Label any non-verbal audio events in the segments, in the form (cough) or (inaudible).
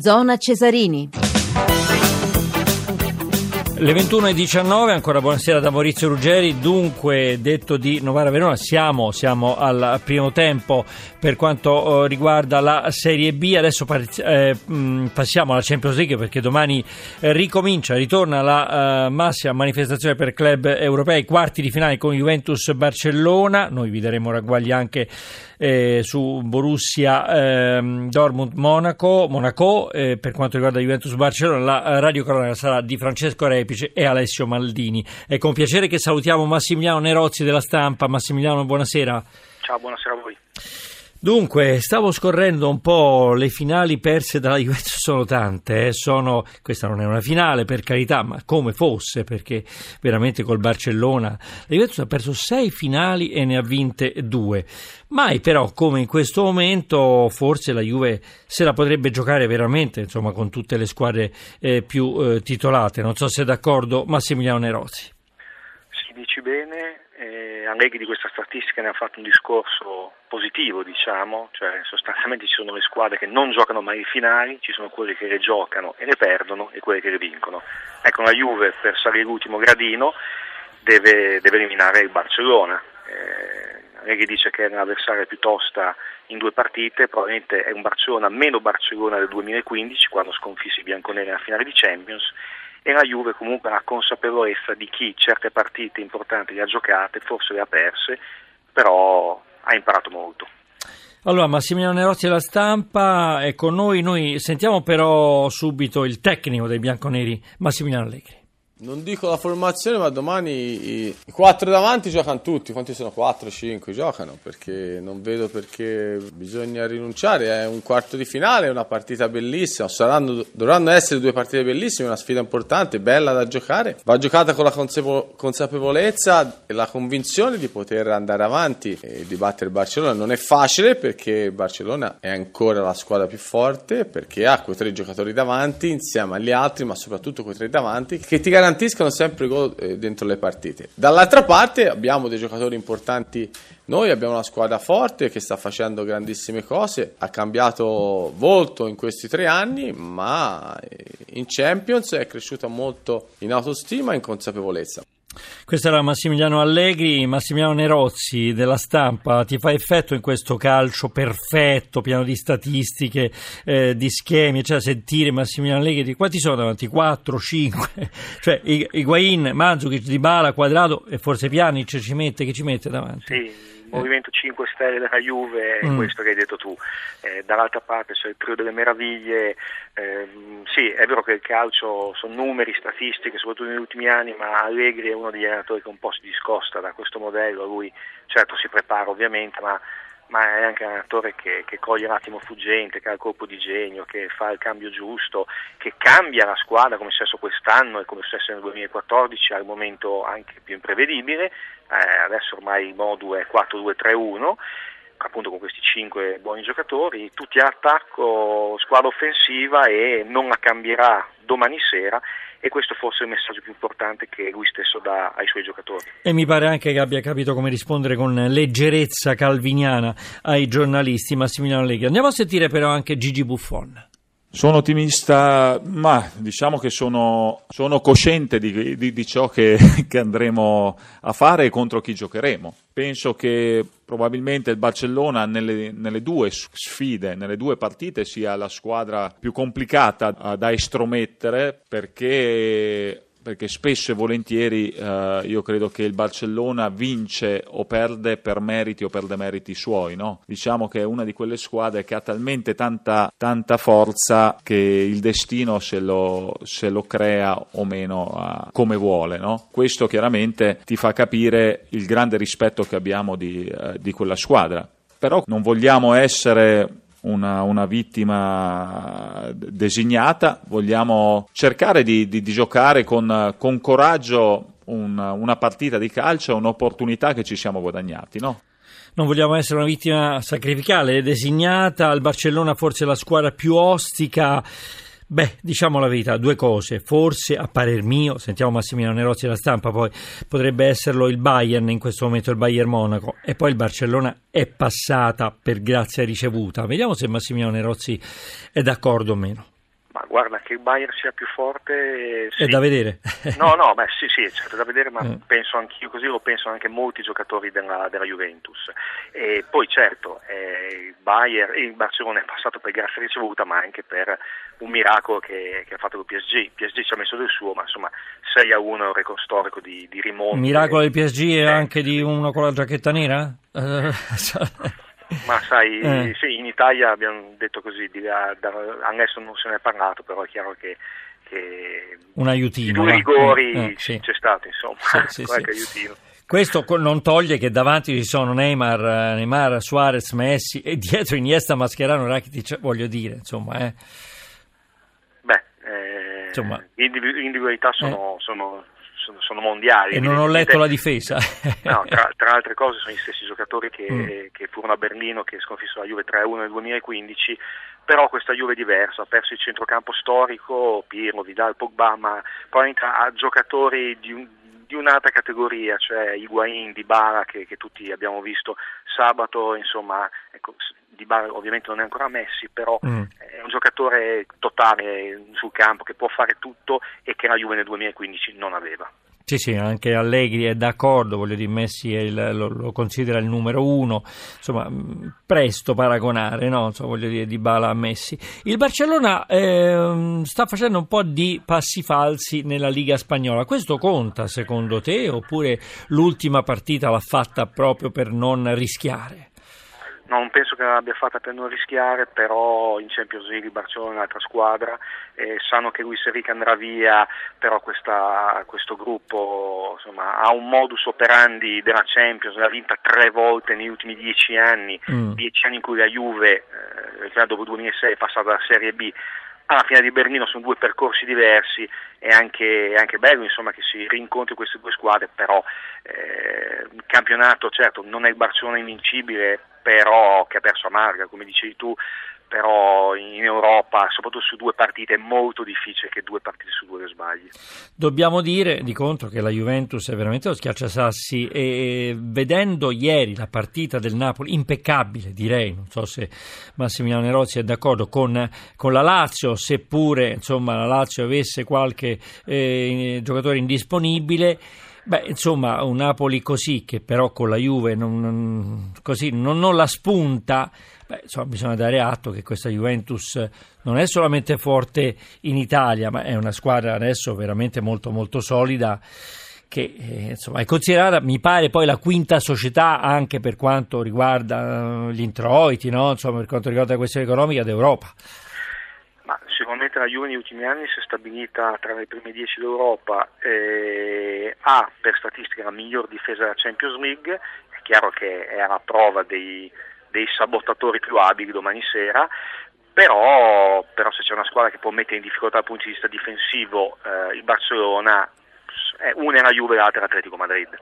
Zona Cesarini. Le 21.19, ancora buonasera da Maurizio Ruggeri. Dunque, detto di Novara Verona, siamo, siamo al primo tempo per quanto eh, riguarda la Serie B. Adesso eh, passiamo alla Champions League perché domani eh, ricomincia, ritorna la uh, massima manifestazione per club europei, quarti di finale con Juventus Barcellona. Noi vi daremo ragguagli anche eh, su Borussia eh, Dortmund Monaco, Monaco eh, per quanto riguarda Juventus Barcellona la radio cronaca sarà di Francesco Repice e Alessio Maldini. È con piacere che salutiamo Massimiliano Nerozzi della stampa. Massimiliano buonasera. Ciao buonasera a voi Dunque, stavo scorrendo un po' le finali perse dalla Juventus, (laughs) sono tante, eh? sono, questa non è una finale per carità, ma come fosse, perché veramente col Barcellona la Juventus ha perso sei finali e ne ha vinte due. Mai però, come in questo momento, forse la Juve se la potrebbe giocare veramente, insomma, con tutte le squadre eh, più eh, titolate. Non so se è d'accordo Massimiliano Nerozzi. Si dici bene, Allegri di questa statistica ne ha fatto un discorso positivo, diciamo, cioè sostanzialmente ci sono le squadre che non giocano mai i finali, ci sono quelle che le giocano e le perdono e quelle che le vincono. Ecco, la Juve per salire l'ultimo gradino deve, deve eliminare il Barcellona. Eh, Allegri dice che è un'avversaria più tosta in due partite, probabilmente è un Barcellona meno Barcellona del 2015 quando sconfisse i bianconeri nella finale di Champions e la Juve comunque ha la consapevolezza di chi certe partite importanti le ha giocate, forse le ha perse, però ha imparato molto. Allora, Massimiliano Nerozzi della stampa è con noi, noi sentiamo però subito il tecnico dei bianconeri, Massimiliano Allegri. Non dico la formazione, ma domani i, i quattro davanti giocano tutti. Quanti sono? Quattro, cinque giocano perché non vedo perché bisogna rinunciare. È un quarto di finale, è una partita bellissima. Saranno, dovranno essere due partite bellissime, una sfida importante, bella da giocare. Va giocata con la consapevolezza e la convinzione di poter andare avanti e di battere il Barcellona. Non è facile perché il Barcellona è ancora la squadra più forte perché ha quei tre giocatori davanti insieme agli altri, ma soprattutto quei tre davanti che ti garantiscono garantiscono sempre gol eh, dentro le partite. Dall'altra parte abbiamo dei giocatori importanti noi, abbiamo una squadra forte che sta facendo grandissime cose, ha cambiato volto in questi tre anni, ma eh, in Champions è cresciuta molto in autostima e in consapevolezza. Questo era Massimiliano Allegri, Massimiliano Nerozzi della stampa. Ti fa effetto in questo calcio perfetto, pieno di statistiche, eh, di schemi, cioè sentire Massimiliano Allegri, quanti sono davanti? 4, 5, (laughs) cioè Higuain, Mandzukic, Dybala, Quadrado e forse Pjanic ci mette, che ci mette davanti? Sì Movimento 5 Stelle della Juve è mm. questo che hai detto tu. Eh, dall'altra parte c'è il trio delle meraviglie. Eh, sì, è vero che il calcio sono numeri, statistiche, soprattutto negli ultimi anni, ma Allegri è uno degli allenatori che un po' si discosta da questo modello. Lui certo si prepara ovviamente, ma ma è anche un attore che, che, coglie un attimo fuggente, che ha il colpo di genio, che fa il cambio giusto, che cambia la squadra come è successo quest'anno e come è successo nel 2014 al momento anche più imprevedibile, eh, adesso ormai il modulo è 4-2-3-1 appunto con questi cinque buoni giocatori, tutti all'attacco, squadra offensiva e non la cambierà domani sera e questo forse è il messaggio più importante che lui stesso dà ai suoi giocatori. E mi pare anche che abbia capito come rispondere con leggerezza calviniana ai giornalisti Massimiliano Lega. Andiamo a sentire però anche Gigi Buffon. Sono ottimista, ma diciamo che sono, sono cosciente di, di, di ciò che, (laughs) che, andremo a fare e contro chi giocheremo. Penso che probabilmente il Barcellona nelle, nelle due sfide, nelle due partite, sia la squadra più complicata da estromettere perché perché spesso e volentieri eh, io credo che il Barcellona vince o perde per meriti o per demeriti suoi. No? Diciamo che è una di quelle squadre che ha talmente tanta, tanta forza che il destino se lo, se lo crea o meno uh, come vuole. No? Questo chiaramente ti fa capire il grande rispetto che abbiamo di, uh, di quella squadra. Però non vogliamo essere una, una, vittima designata, vogliamo cercare di, di, di giocare con, con coraggio una, una, partita di calcio, un'opportunità che ci siamo guadagnati, no? Non vogliamo essere una vittima sacrificale, designata, al Barcellona forse la squadra più ostica Beh, diciamo la verità, due cose. Forse, a parer mio, sentiamo Massimiliano Nerozzi della stampa, poi potrebbe esserlo il Bayern, in questo momento il Bayern Monaco, e poi il Barcellona è passata per grazia ricevuta. Vediamo se Massimiliano Nerozzi è d'accordo o meno. Guarda, che il Bayern sia più forte... Sì. È da vedere. no, no, beh, sì, sì, certo, è da vedere, ma mm. penso anch'io così, lo penso anche molti giocatori della, della Juventus. E poi certo, eh, il Bayern, il Barcellona è passato per grazia ricevuta, ma anche per un miracolo che, che ha fatto il PSG. Il PSG ci ha messo del suo, ma insomma 6 a 1 è un record storico di, di rimonte. Il miracolo del PSG è eh. anche di uno con la giacchetta nera? (laughs) Ma sai, eh. sì, in Italia abbiamo detto così, di, da, da, adesso non se ne è parlato, però è chiaro che, che un aiutino. Due rigori eh, sì. c'è stato, insomma, sì, (laughs) qualche aiutino. Questo non toglie che davanti ci sono Neymar, Neymar, Suarez, Messi e dietro Iniesta, Mascherano, Rakitic, voglio dire, insomma, eh. Beh, eh, insomma, individualità sono, eh. sono sono, sono mondiali. E non ho letto la difesa. (laughs) no, tra, tra, altre cose sono gli stessi giocatori che, mm. che furono a Berlino, che sconfissero la Juve 3-1 nel 2015, però questa Juve è diversa, ha perso il centrocampo storico, Pirlo, Vidal, Pogba, ma poi ha giocatori di un, di un'altra categoria, cioè Higuain, Dybala che, che tutti abbiamo visto sabato, insomma, ecco, Dybala ovviamente non è ancora Messi, però mm. è un giocatore totale sul campo che può fare tutto e che la Juve nel 2015 non aveva. Sì, sì, anche Allegri è d'accordo, voglio dire, Messi il, lo, lo, considera il numero uno, insomma, mm, presto paragonare, no? Insomma, voglio dire, di Bala a Messi. Il Barcellona eh, sta facendo un po' di passi falsi nella Liga Spagnola, questo conta secondo te oppure l'ultima partita l'ha fatta proprio per non rischiare? Non penso che l'abbia fatta per non rischiare, però in Champions League il Barcellona è un'altra squadra, eh, sanno che Luis Enrique andrà via, però questa, questo gruppo insomma, ha un modus operandi della Champions, l'ha vinta tre volte negli ultimi dieci anni, mm. dieci anni in cui la Juve, eh, dopo 2006, è passata dalla Serie B alla fine di Berlino sono due percorsi diversi, è anche, è anche bello insomma, che si rincontri queste due squadre, però eh, il campionato certo non è il Barcellona invincibile, però che ha perso a Marga, come dicevi tu, però in Europa, soprattutto su due partite, è molto difficile che due partite su due sbagli. Dobbiamo dire di contro che la Juventus è veramente lo schiacciasassi e vedendo ieri la partita del Napoli, impeccabile direi, non so se Massimiliano Nerozzi è d'accordo, con, con la Lazio, seppure insomma, la Lazio avesse qualche eh, giocatore indisponibile, Beh, insomma, un Napoli così, che però con la Juve non, non, così, non, non la spunta, beh, insomma, bisogna dare atto che questa Juventus non è solamente forte in Italia, ma è una squadra adesso veramente molto, molto solida che eh, insomma, è considerata, mi pare, poi la quinta società anche per quanto riguarda uh, gli introiti, no? insomma, per quanto riguarda la questione economica d'Europa. La Juve negli ultimi anni si è stabilita tra le prime dieci d'Europa, eh, ha per statistica la miglior difesa della Champions League, è chiaro che è alla prova dei, dei sabotatori più abili domani sera, però, però, se c'è una squadra che può mettere in difficoltà dal punto di vista difensivo eh, il Barcellona, una è la Juve e l'altra è l'Atletico Madrid.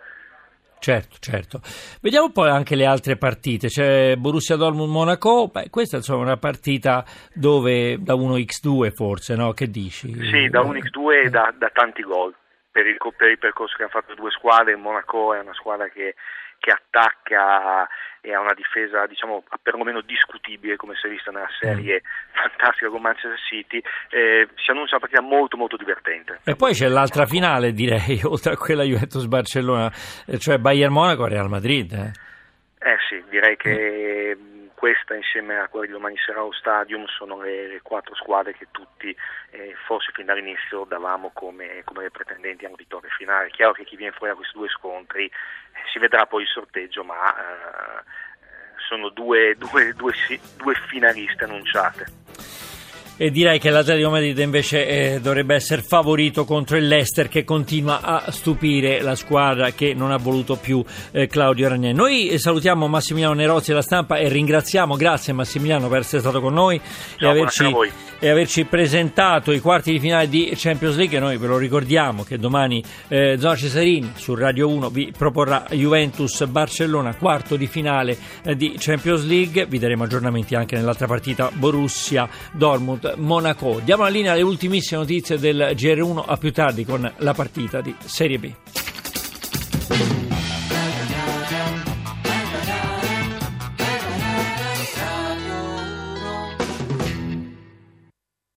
Certo, certo. Vediamo poi anche le altre partite. C'è Borussia Dortmund-Monaco. Beh, questa insomma, è una partita dove da 1x2 forse, no? Che dici? Sì, da 1x2 e da, da tanti gol. Per il, per il percorso che hanno fatto due squadre, Monaco è una squadra che che attacca e ha una difesa diciamo perlomeno discutibile come si è vista nella serie mm. fantastica con Manchester City eh, si annuncia una partita molto molto divertente e poi c'è l'altra finale direi (laughs) oltre a quella Juventus-Barcellona cioè Bayern-Monaco-Real Madrid eh. eh sì direi che mm questa insieme a quella di domani sera allo Stadium sono le, le quattro squadre che tutti eh, forse fin dall'inizio davamo come, come, pretendenti a una vittoria finale. È chiaro che chi viene fuori da questi due scontri si vedrà poi il sorteggio, ma eh, sono due, due, due, due finaliste annunciate. E direi che l'Atletico Madrid invece eh, dovrebbe essere favorito contro il Leicester che continua a stupire la squadra che non ha voluto più eh, Claudio Ranieri. Noi eh, salutiamo Massimiliano Nerozzi della stampa e ringraziamo, grazie Massimiliano per essere stato con noi Ciao, e, averci, e, averci, presentato i quarti di finale di Champions League. Noi ve lo ricordiamo che domani eh, Zona Cesarini su Radio 1 vi proporrà Juventus Barcellona, quarto di finale eh, di Champions League. Vi daremo aggiornamenti anche nell'altra partita Borussia Monaco. Diamo la linea alle ultimissime notizie del GR1 a più tardi con la partita di Serie B.